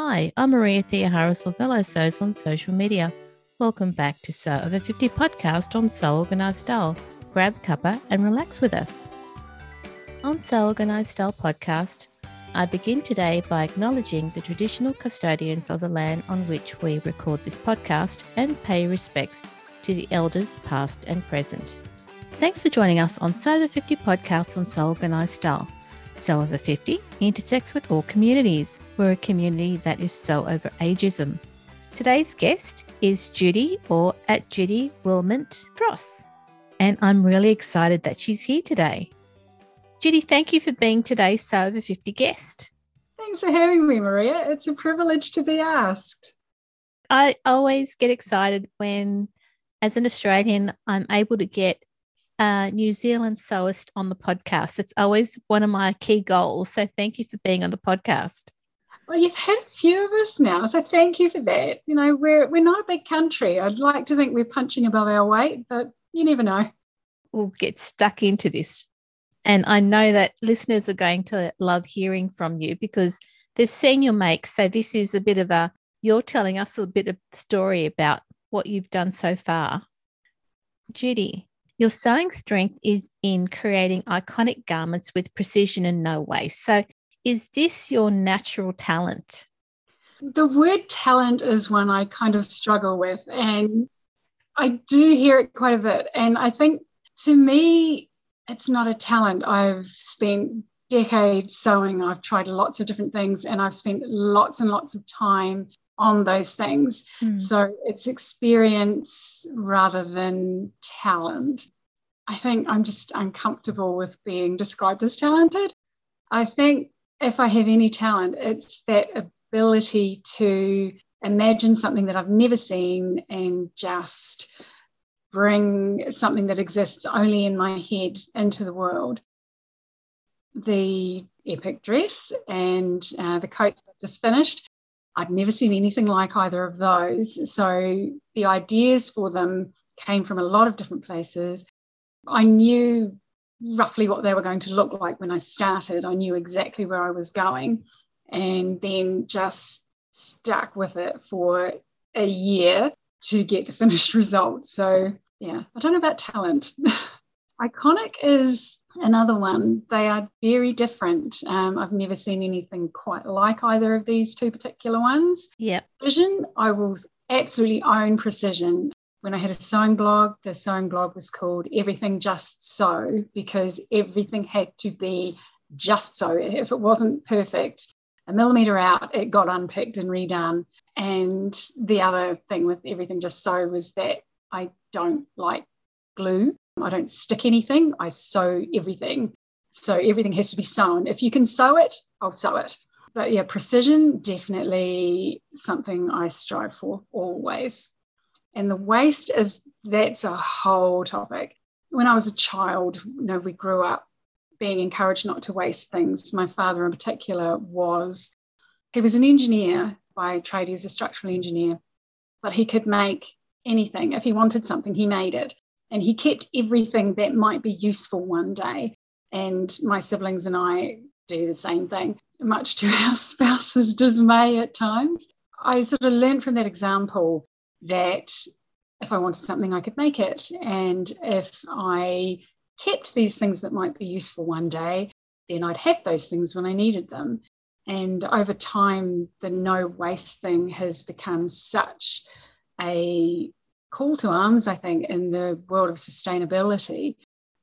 Hi, I'm Maria Theoharis or Velo Sews on social media. Welcome back to Sew Over 50 podcast on Sew Organized Style. Grab cuppa and relax with us. On Sew Organized Style podcast, I begin today by acknowledging the traditional custodians of the land on which we record this podcast and pay respects to the elders past and present. Thanks for joining us on Sew Over 50 podcast on Sew Organized Style. Sew Over 50 intersects with all communities. We're a community that is so over ageism. Today's guest is Judy or at Judy Wilmont Dross. And I'm really excited that she's here today. Judy, thank you for being today's Sew Over 50 guest. Thanks for having me, Maria. It's a privilege to be asked. I always get excited when, as an Australian, I'm able to get a New Zealand sewist on the podcast. It's always one of my key goals. So thank you for being on the podcast. Well, you've had a few of us now, so thank you for that. You know, we're we're not a big country. I'd like to think we're punching above our weight, but you never know. We'll get stuck into this. And I know that listeners are going to love hearing from you because they've seen your make. So this is a bit of a you're telling us a bit of story about what you've done so far. Judy, your sewing strength is in creating iconic garments with precision and no waste. So is this your natural talent? The word talent is one I kind of struggle with, and I do hear it quite a bit. And I think to me, it's not a talent. I've spent decades sewing, I've tried lots of different things, and I've spent lots and lots of time on those things. Mm. So it's experience rather than talent. I think I'm just uncomfortable with being described as talented. I think if I have any talent, it's that ability to imagine something that I've never seen and just bring something that exists only in my head into the world. The epic dress and uh, the coat I just finished, I'd never seen anything like either of those. So the ideas for them came from a lot of different places. I knew roughly what they were going to look like when I started. I knew exactly where I was going and then just stuck with it for a year to get the finished result. So, yeah, I don't know about talent. Iconic is another one. They are very different. Um, I've never seen anything quite like either of these two particular ones. Yeah. Vision, I will absolutely own precision when I had a sewing blog, the sewing blog was called Everything Just So because everything had to be just so. If it wasn't perfect, a millimeter out, it got unpicked and redone. And the other thing with Everything Just So was that I don't like glue. I don't stick anything, I sew everything. So everything has to be sewn. If you can sew it, I'll sew it. But yeah, precision definitely something I strive for always. And the waste is that's a whole topic. When I was a child, you know, we grew up being encouraged not to waste things. My father, in particular, was he was an engineer by trade. He was a structural engineer, but he could make anything. If he wanted something, he made it, and he kept everything that might be useful one day. And my siblings and I do the same thing, much to our spouses' dismay at times. I sort of learned from that example that if I wanted something, I could make it. And if I kept these things that might be useful one day, then I'd have those things when I needed them. And over time, the no waste thing has become such a call to arms, I think, in the world of sustainability,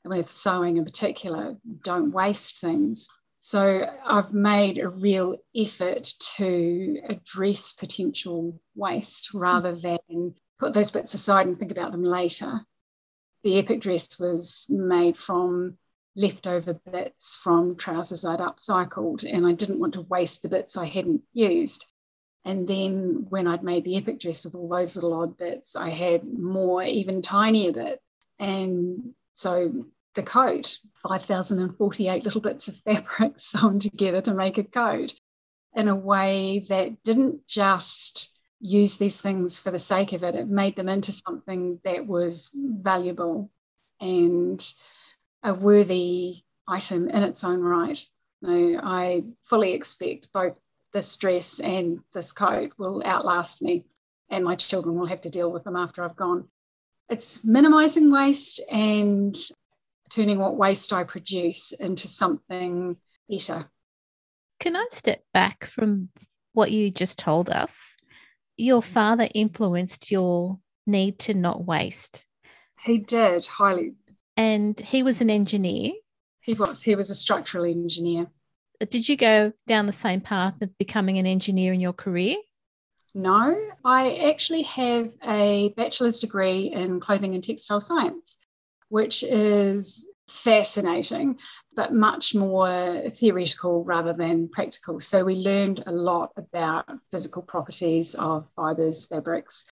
with sewing in particular. Don't waste things. So I've made a real effort to address potential waste rather than put those bits aside and think about them later. The epic dress was made from leftover bits from trousers I'd upcycled, and I didn't want to waste the bits I hadn't used. And then when I'd made the epic dress with all those little odd bits, I had more, even tinier bits. And so the coat 5,048 little bits of fabric sewn together to make a coat in a way that didn't just use these things for the sake of it, it made them into something that was valuable and a worthy item in its own right. I fully expect both this dress and this coat will outlast me and my children will have to deal with them after I've gone. It's minimizing waste and turning what waste I produce into something better. Can I step back from what you just told us? Your mm. father influenced your need to not waste. He did, highly. And he was an engineer. He was. He was a structural engineer. Did you go down the same path of becoming an engineer in your career? No, I actually have a bachelor's degree in clothing and textile science, which is fascinating, but much more theoretical rather than practical. So we learned a lot about physical properties of fibres, fabrics,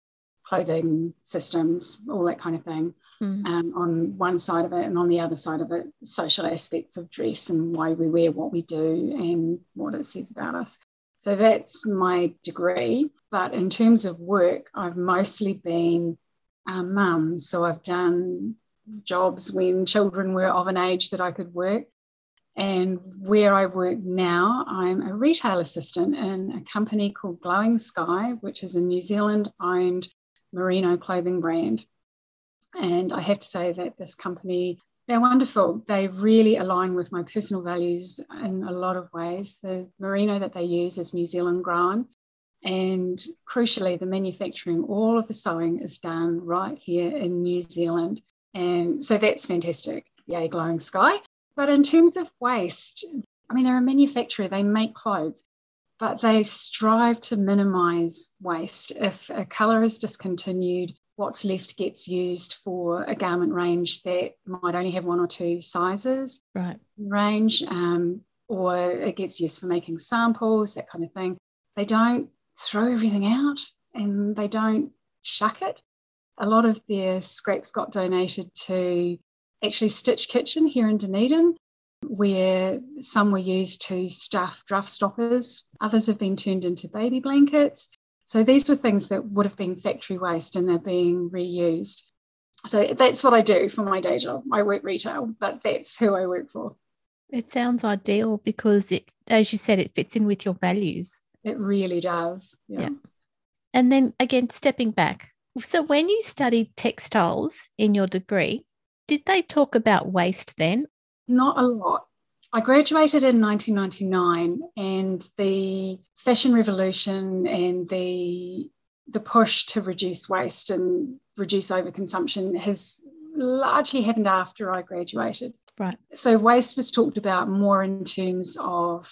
clothing systems, all that kind of thing mm. um, on one side of it. And on the other side of it, social aspects of dress and why we wear what we do and what it says about us. So that's my degree. But in terms of work, I've mostly been a mum. So I've done jobs when children were of an age that I could work. And where I work now, I'm a retail assistant in a company called Glowing Sky, which is a New Zealand owned merino clothing brand. And I have to say that this company they're wonderful. They really align with my personal values in a lot of ways. The merino that they use is New Zealand grown. And crucially, the manufacturing, all of the sewing is done right here in New Zealand. And so that's fantastic. Yay, glowing sky. But in terms of waste, I mean, they're a manufacturer, they make clothes, but they strive to minimize waste. If a color is discontinued, what's left gets used for a garment range that might only have one or two sizes right. range um, or it gets used for making samples that kind of thing. They don't throw everything out and they don't chuck it. A lot of their scraps got donated to actually stitch kitchen here in dunedin where some were used to stuff draft stoppers others have been turned into baby blankets so these were things that would have been factory waste and they're being reused. So that's what I do for my day job. I work retail, but that's who I work for. It sounds ideal because it, as you said, it fits in with your values. It really does. Yeah. yeah. And then again, stepping back. So when you studied textiles in your degree, did they talk about waste then? Not a lot. I graduated in 1999, and the fashion revolution and the the push to reduce waste and reduce overconsumption has largely happened after I graduated. Right. So waste was talked about more in terms of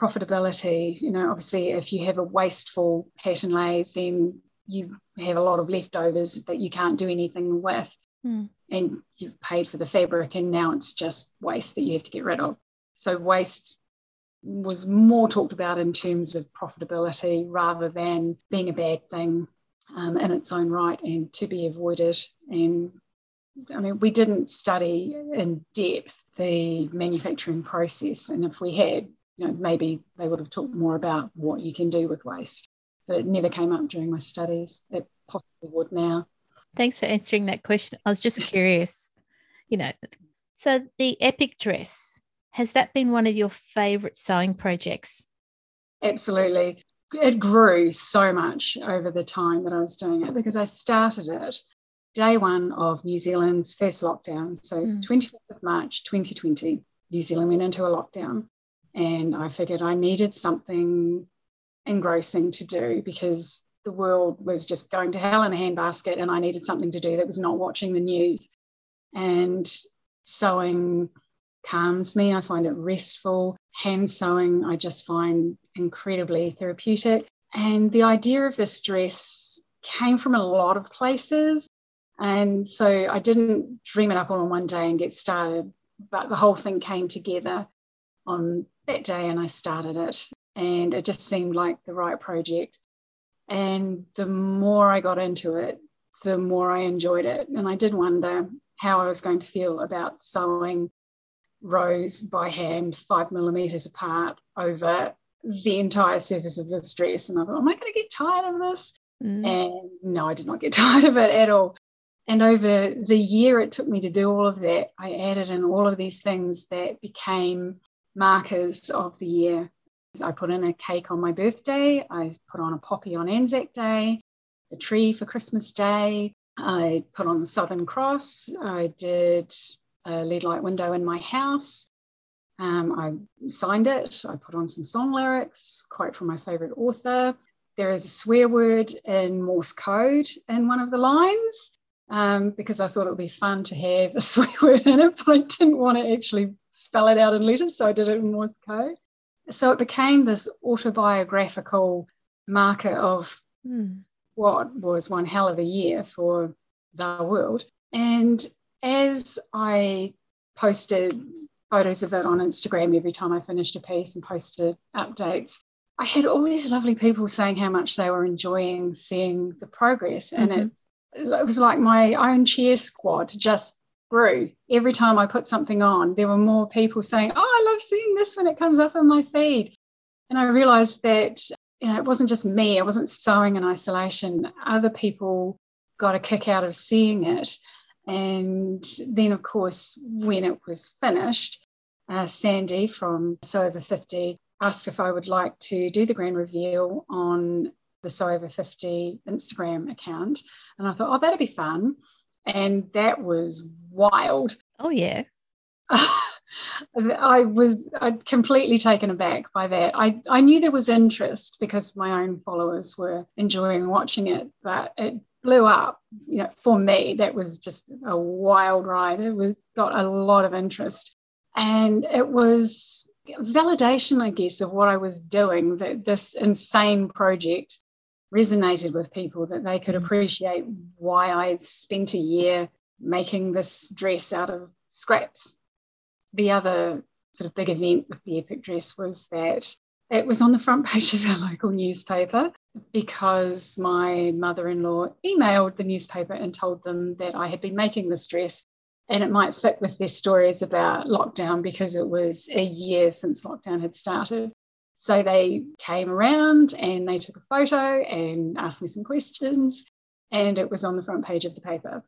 profitability. You know, obviously, if you have a wasteful pattern lay, then you have a lot of leftovers that you can't do anything with. Mm. And you've paid for the fabric, and now it's just waste that you have to get rid of. So, waste was more talked about in terms of profitability rather than being a bad thing um, in its own right and to be avoided. And I mean, we didn't study in depth the manufacturing process. And if we had, you know, maybe they would have talked more about what you can do with waste. But it never came up during my studies. It possibly would now. Thanks for answering that question. I was just curious, you know. So the epic dress, has that been one of your favorite sewing projects? Absolutely. It grew so much over the time that I was doing it because I started it day one of New Zealand's first lockdown. So, mm. 25th of March 2020, New Zealand went into a lockdown. And I figured I needed something engrossing to do because the world was just going to hell in a handbasket and I needed something to do that was not watching the news. And sewing calms me. I find it restful. Hand sewing, I just find incredibly therapeutic. And the idea of this dress came from a lot of places. And so I didn't dream it up all in one day and get started, but the whole thing came together on that day and I started it. And it just seemed like the right project. And the more I got into it, the more I enjoyed it. And I did wonder how I was going to feel about sewing rows by hand, five millimeters apart over the entire surface of this dress. And I thought, am I going to get tired of this? Mm. And no, I did not get tired of it at all. And over the year it took me to do all of that, I added in all of these things that became markers of the year. I put in a cake on my birthday. I put on a poppy on Anzac Day, a tree for Christmas Day. I put on the Southern Cross. I did a lead light window in my house. Um, I signed it. I put on some song lyrics, quote from my favorite author. There is a swear word in Morse code in one of the lines um, because I thought it would be fun to have a swear word in it, but I didn't want to actually spell it out in letters, so I did it in Morse code. So it became this autobiographical marker of mm. what was one hell of a year for the world. And as I posted photos of it on Instagram every time I finished a piece and posted updates, I had all these lovely people saying how much they were enjoying seeing the progress. And mm-hmm. it, it was like my own cheer squad just grew. Every time I put something on, there were more people saying, Oh, I love seeing this when it comes up in my feed. And I realized that you know, it wasn't just me, I wasn't sewing in isolation. Other people got a kick out of seeing it. And then, of course, when it was finished, uh, Sandy from Sew Over 50 asked if I would like to do the grand reveal on the Sew Over 50 Instagram account. And I thought, oh, that'd be fun. And that was wild. Oh, yeah. I was I'd completely taken aback by that. I, I knew there was interest because my own followers were enjoying watching it, but it blew up. You know, for me, that was just a wild ride. It was got a lot of interest. And it was validation, I guess, of what I was doing, that this insane project resonated with people, that they could mm. appreciate why I spent a year making this dress out of scraps. The other sort of big event with the epic dress was that it was on the front page of our local newspaper because my mother in law emailed the newspaper and told them that I had been making this dress and it might fit with their stories about lockdown because it was a year since lockdown had started. So they came around and they took a photo and asked me some questions, and it was on the front page of the paper.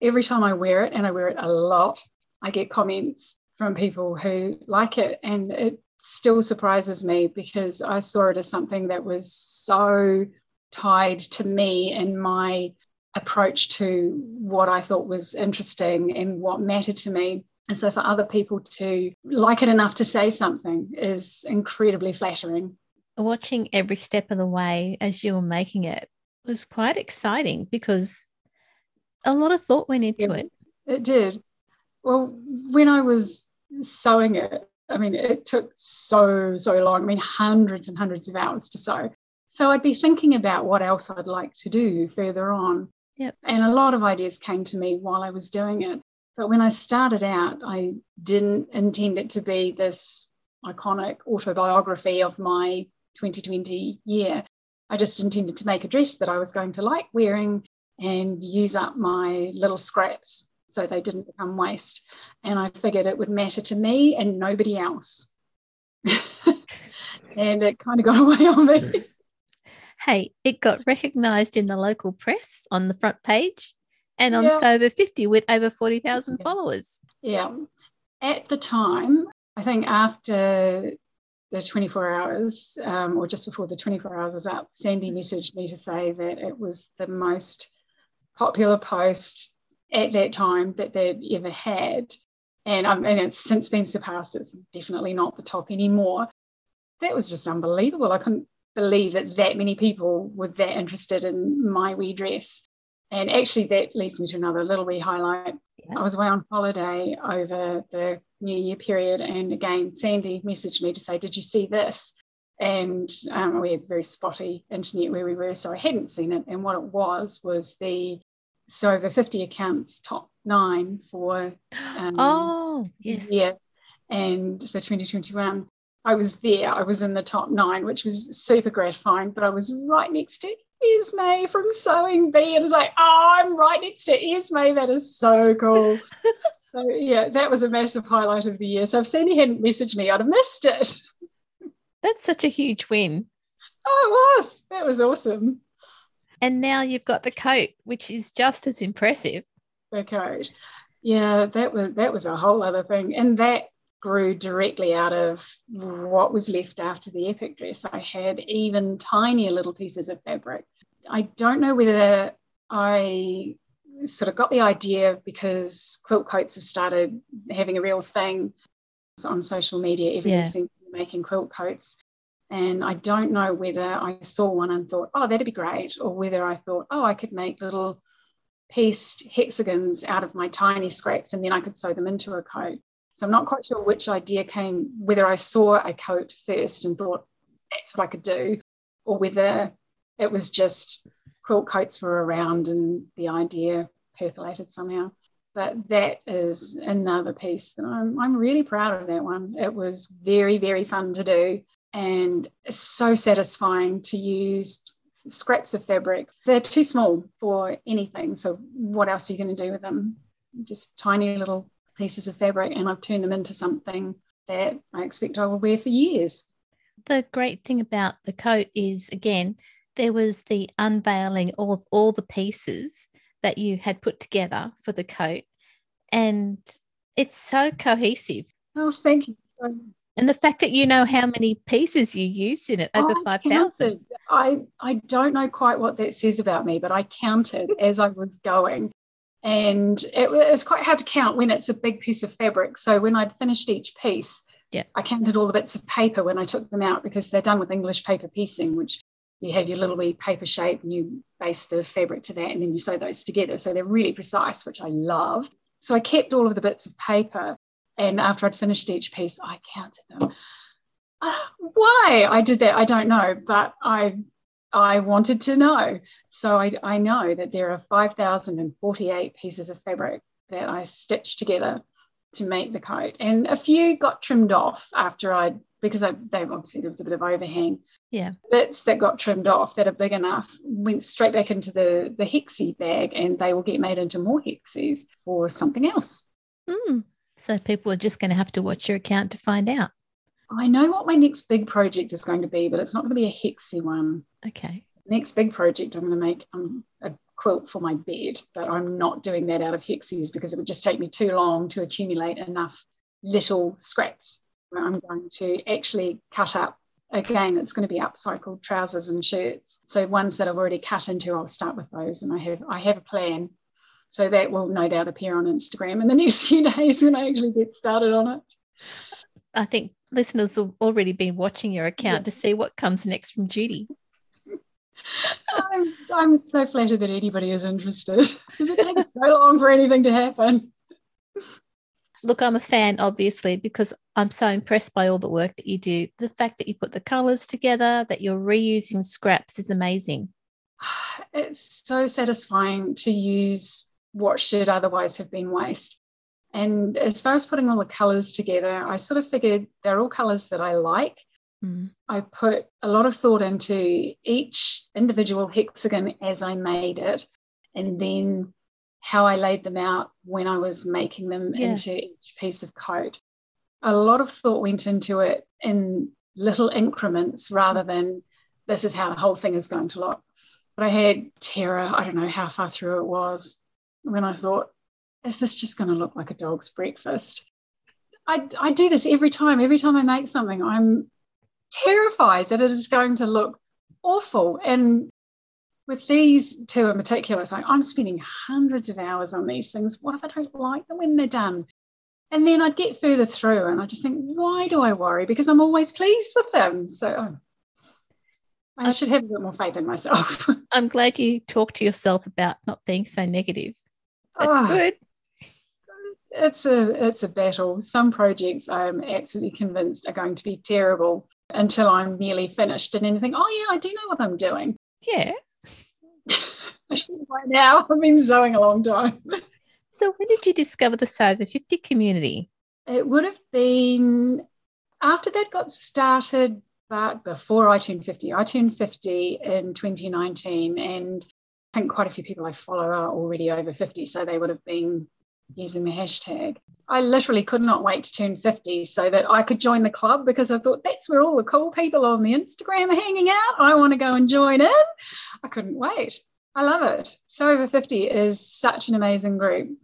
Every time I wear it, and I wear it a lot, I get comments from people who like it, and it still surprises me because I saw it as something that was so tied to me and my approach to what I thought was interesting and what mattered to me. And so for other people to like it enough to say something is incredibly flattering. Watching every step of the way as you were making it was quite exciting because a lot of thought went into yeah, it. It did. Well, when I was sewing it, I mean, it took so, so long. I mean, hundreds and hundreds of hours to sew. So I'd be thinking about what else I'd like to do further on. Yep. And a lot of ideas came to me while I was doing it. But when I started out, I didn't intend it to be this iconic autobiography of my 2020 year. I just intended to make a dress that I was going to like wearing and use up my little scraps so they didn't become waste. And I figured it would matter to me and nobody else. and it kind of got away on me. Hey, it got recognised in the local press on the front page and on yeah. Sew Over 50 with over 40,000 followers. Yeah. At the time, I think after the 24 hours um, or just before the 24 hours was up, Sandy messaged me to say that it was the most popular post at that time that they'd ever had. And, um, and it's since been surpassed. It's definitely not the top anymore. That was just unbelievable. I couldn't believe that that many people were that interested in my wee dress. And actually, that leads me to another little wee highlight. Yeah. I was away on holiday over the New Year period, and again, Sandy messaged me to say, "Did you see this?" And um, we had very spotty internet where we were, so I hadn't seen it. And what it was was the Sew Over 50 accounts top nine for um, oh yes yeah and for 2021 I was there. I was in the top nine, which was super gratifying. But I was right next to Esme from Sewing Bee, and was like, "Oh, I'm right next to Esme. That is so cool." so yeah, that was a massive highlight of the year. So if Sandy hadn't messaged me, I'd have missed it. That's such a huge win. Oh, it was. That was awesome. And now you've got the coat, which is just as impressive. The coat, yeah, that was that was a whole other thing, and that grew directly out of what was left after the epic dress. I had even tinier little pieces of fabric. I don't know whether I sort of got the idea because quilt coats have started having a real thing on social media. Everyone yeah. seems making quilt coats. And I don't know whether I saw one and thought, oh, that'd be great, or whether I thought, oh, I could make little pieced hexagons out of my tiny scraps and then I could sew them into a coat. So I'm not quite sure which idea came, whether I saw a coat first and thought that's what I could do, or whether it was just quilt coats were around and the idea percolated somehow. But that is another piece that I'm, I'm really proud of that one. It was very, very fun to do and so satisfying to use scraps of fabric. They're too small for anything. So, what else are you going to do with them? Just tiny little pieces of fabric, and I've turned them into something that I expect I will wear for years. The great thing about the coat is, again, there was the unveiling of all the pieces that you had put together for the coat. And it's so cohesive. Oh, thank you so and the fact that you know how many pieces you used in it, over 5,000. I, I don't know quite what that says about me, but I counted as I was going. And it was quite hard to count when it's a big piece of fabric. So when I'd finished each piece, yeah. I counted all the bits of paper when I took them out because they're done with English paper piecing, which you have your little wee paper shape and you base the fabric to that and then you sew those together. So they're really precise, which I love. So I kept all of the bits of paper and after I'd finished each piece, I counted them. Uh, why I did that, I don't know, but I I wanted to know. So I, I know that there are 5,048 pieces of fabric that I stitched together to make the coat. And a few got trimmed off after I, because I, they obviously there was a bit of overhang. Yeah. Bits that got trimmed off that are big enough went straight back into the, the hexie bag and they will get made into more hexies for something else. Mm. So people are just going to have to watch your account to find out. I know what my next big project is going to be, but it's not going to be a hexy one. Okay. Next big project, I'm going to make um, a quilt for my bed, but I'm not doing that out of hexies because it would just take me too long to accumulate enough little scraps. I'm going to actually cut up again it's going to be upcycled trousers and shirts so ones that i've already cut into i'll start with those and i have i have a plan so that will no doubt appear on Instagram in the next few days when I actually get started on it. I think listeners have already been watching your account yeah. to see what comes next from Judy. I'm, I'm so flattered that anybody is interested because it takes so long for anything to happen. Look, I'm a fan, obviously, because I'm so impressed by all the work that you do. The fact that you put the colors together, that you're reusing scraps is amazing. It's so satisfying to use what should otherwise have been waste. And as far as putting all the colours together, I sort of figured they're all colours that I like. Mm. I put a lot of thought into each individual hexagon as I made it, and then how I laid them out when I was making them yeah. into each piece of coat. A lot of thought went into it in little increments rather mm. than this is how the whole thing is going to look. But I had terror, I don't know how far through it was, when I thought, is this just going to look like a dog's breakfast? I, I do this every time. Every time I make something, I'm terrified that it is going to look awful. And with these two in particular, it's like I'm spending hundreds of hours on these things. What if I don't like them when they're done? And then I'd get further through and I just think, why do I worry? Because I'm always pleased with them. So oh, I should have a bit more faith in myself. I'm glad you talked to yourself about not being so negative. That's oh, good. It's a it's a battle. Some projects I'm absolutely convinced are going to be terrible until I'm nearly finished, and then think, oh yeah, I do know what I'm doing. Yeah. By now, I've been sewing a long time. So when did you discover the Sew Over 50 community? It would have been after that got started, but before I turned 50. I turned 50 in 2019 and I think quite a few people I follow are already over 50, so they would have been using the hashtag. I literally could not wait to turn 50 so that I could join the club because I thought that's where all the cool people on the Instagram are hanging out. I want to go and join in. I couldn't wait. I love it. Sew Over 50 is such an amazing group.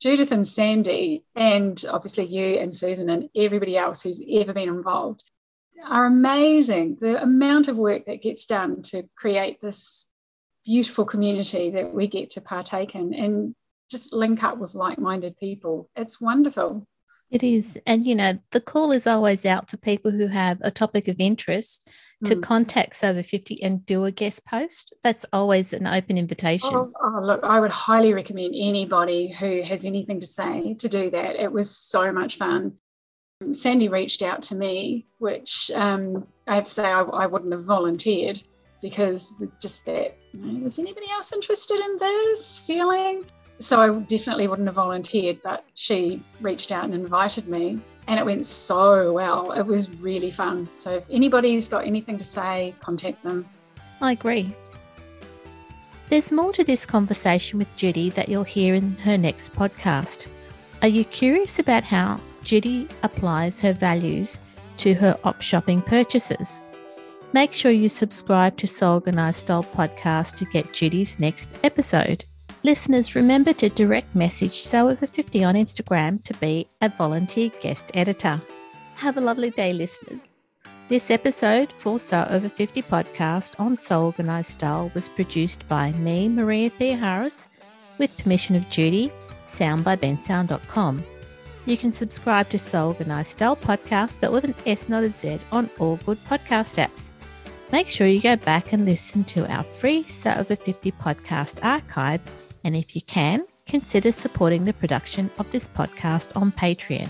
Judith and Sandy, and obviously you and Susan and everybody else who's ever been involved, are amazing. The amount of work that gets done to create this beautiful community that we get to partake in and just link up with like minded people. It's wonderful. It is. And, you know, the call is always out for people who have a topic of interest to mm. contact Over 50 and do a guest post. That's always an open invitation. Oh, oh, look, I would highly recommend anybody who has anything to say to do that. It was so much fun. Sandy reached out to me, which um, I have to say I, I, wouldn't have volunteered because it's just that, you know, is anybody else interested in this feeling? So I definitely wouldn't have volunteered, but she reached out and invited me, and it went so well. It was really fun. So if anybody's got anything to say, contact them. I agree. There's more to this conversation with Judy that you'll hear in her next podcast. Are you curious about how Judy applies her values to her op shopping purchases? Make sure you subscribe to Sew Organized Style podcast to get Judy's next episode. Listeners, remember to direct message Sew Over 50 on Instagram to be a volunteer guest editor. Have a lovely day, listeners. This episode for Sew Over 50 podcast on Sew Organized Style was produced by me, Maria Theoharis, with permission of Judy, sound by bensound.com. You can subscribe to Sew Organized Style podcast, but with an S, not a Z, on all good podcast apps. Make sure you go back and listen to our free Sew Over 50 podcast archive and if you can, consider supporting the production of this podcast on Patreon.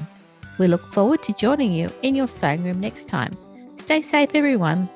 We look forward to joining you in your sewing room next time. Stay safe, everyone.